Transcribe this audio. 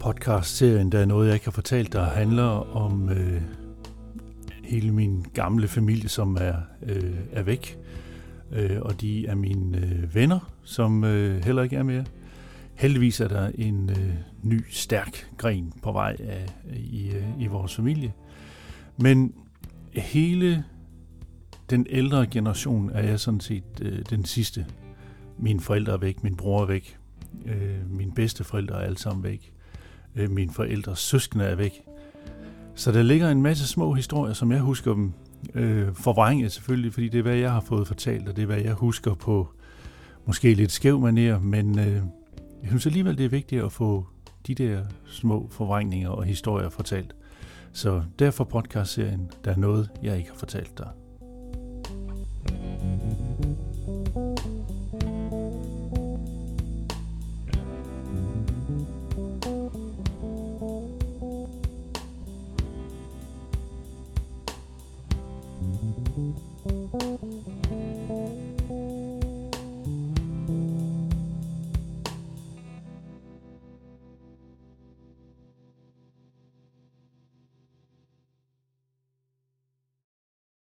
Podcast-serien, der er noget, jeg ikke har fortalt, der handler om øh, hele min gamle familie, som er, øh, er væk. Øh, og de er mine øh, venner, som øh, heller ikke er mere. Heldigvis er der en øh, ny, stærk gren på vej af, i, øh, i vores familie. Men hele den ældre generation er jeg sådan set øh, den sidste. Mine forældre er væk, min bror er væk, øh, mine bedsteforældre er alle sammen væk, øh, mine forældres søskende er væk. Så der ligger en masse små historier, som jeg husker dem øh, forvrænget selvfølgelig, fordi det er, hvad jeg har fået fortalt, og det er, hvad jeg husker på måske lidt skæv manér, men øh, jeg synes alligevel, det er vigtigt at få de der små forvrængninger og historier fortalt. Så derfor podcastserien, der er noget, jeg ikke har fortalt dig.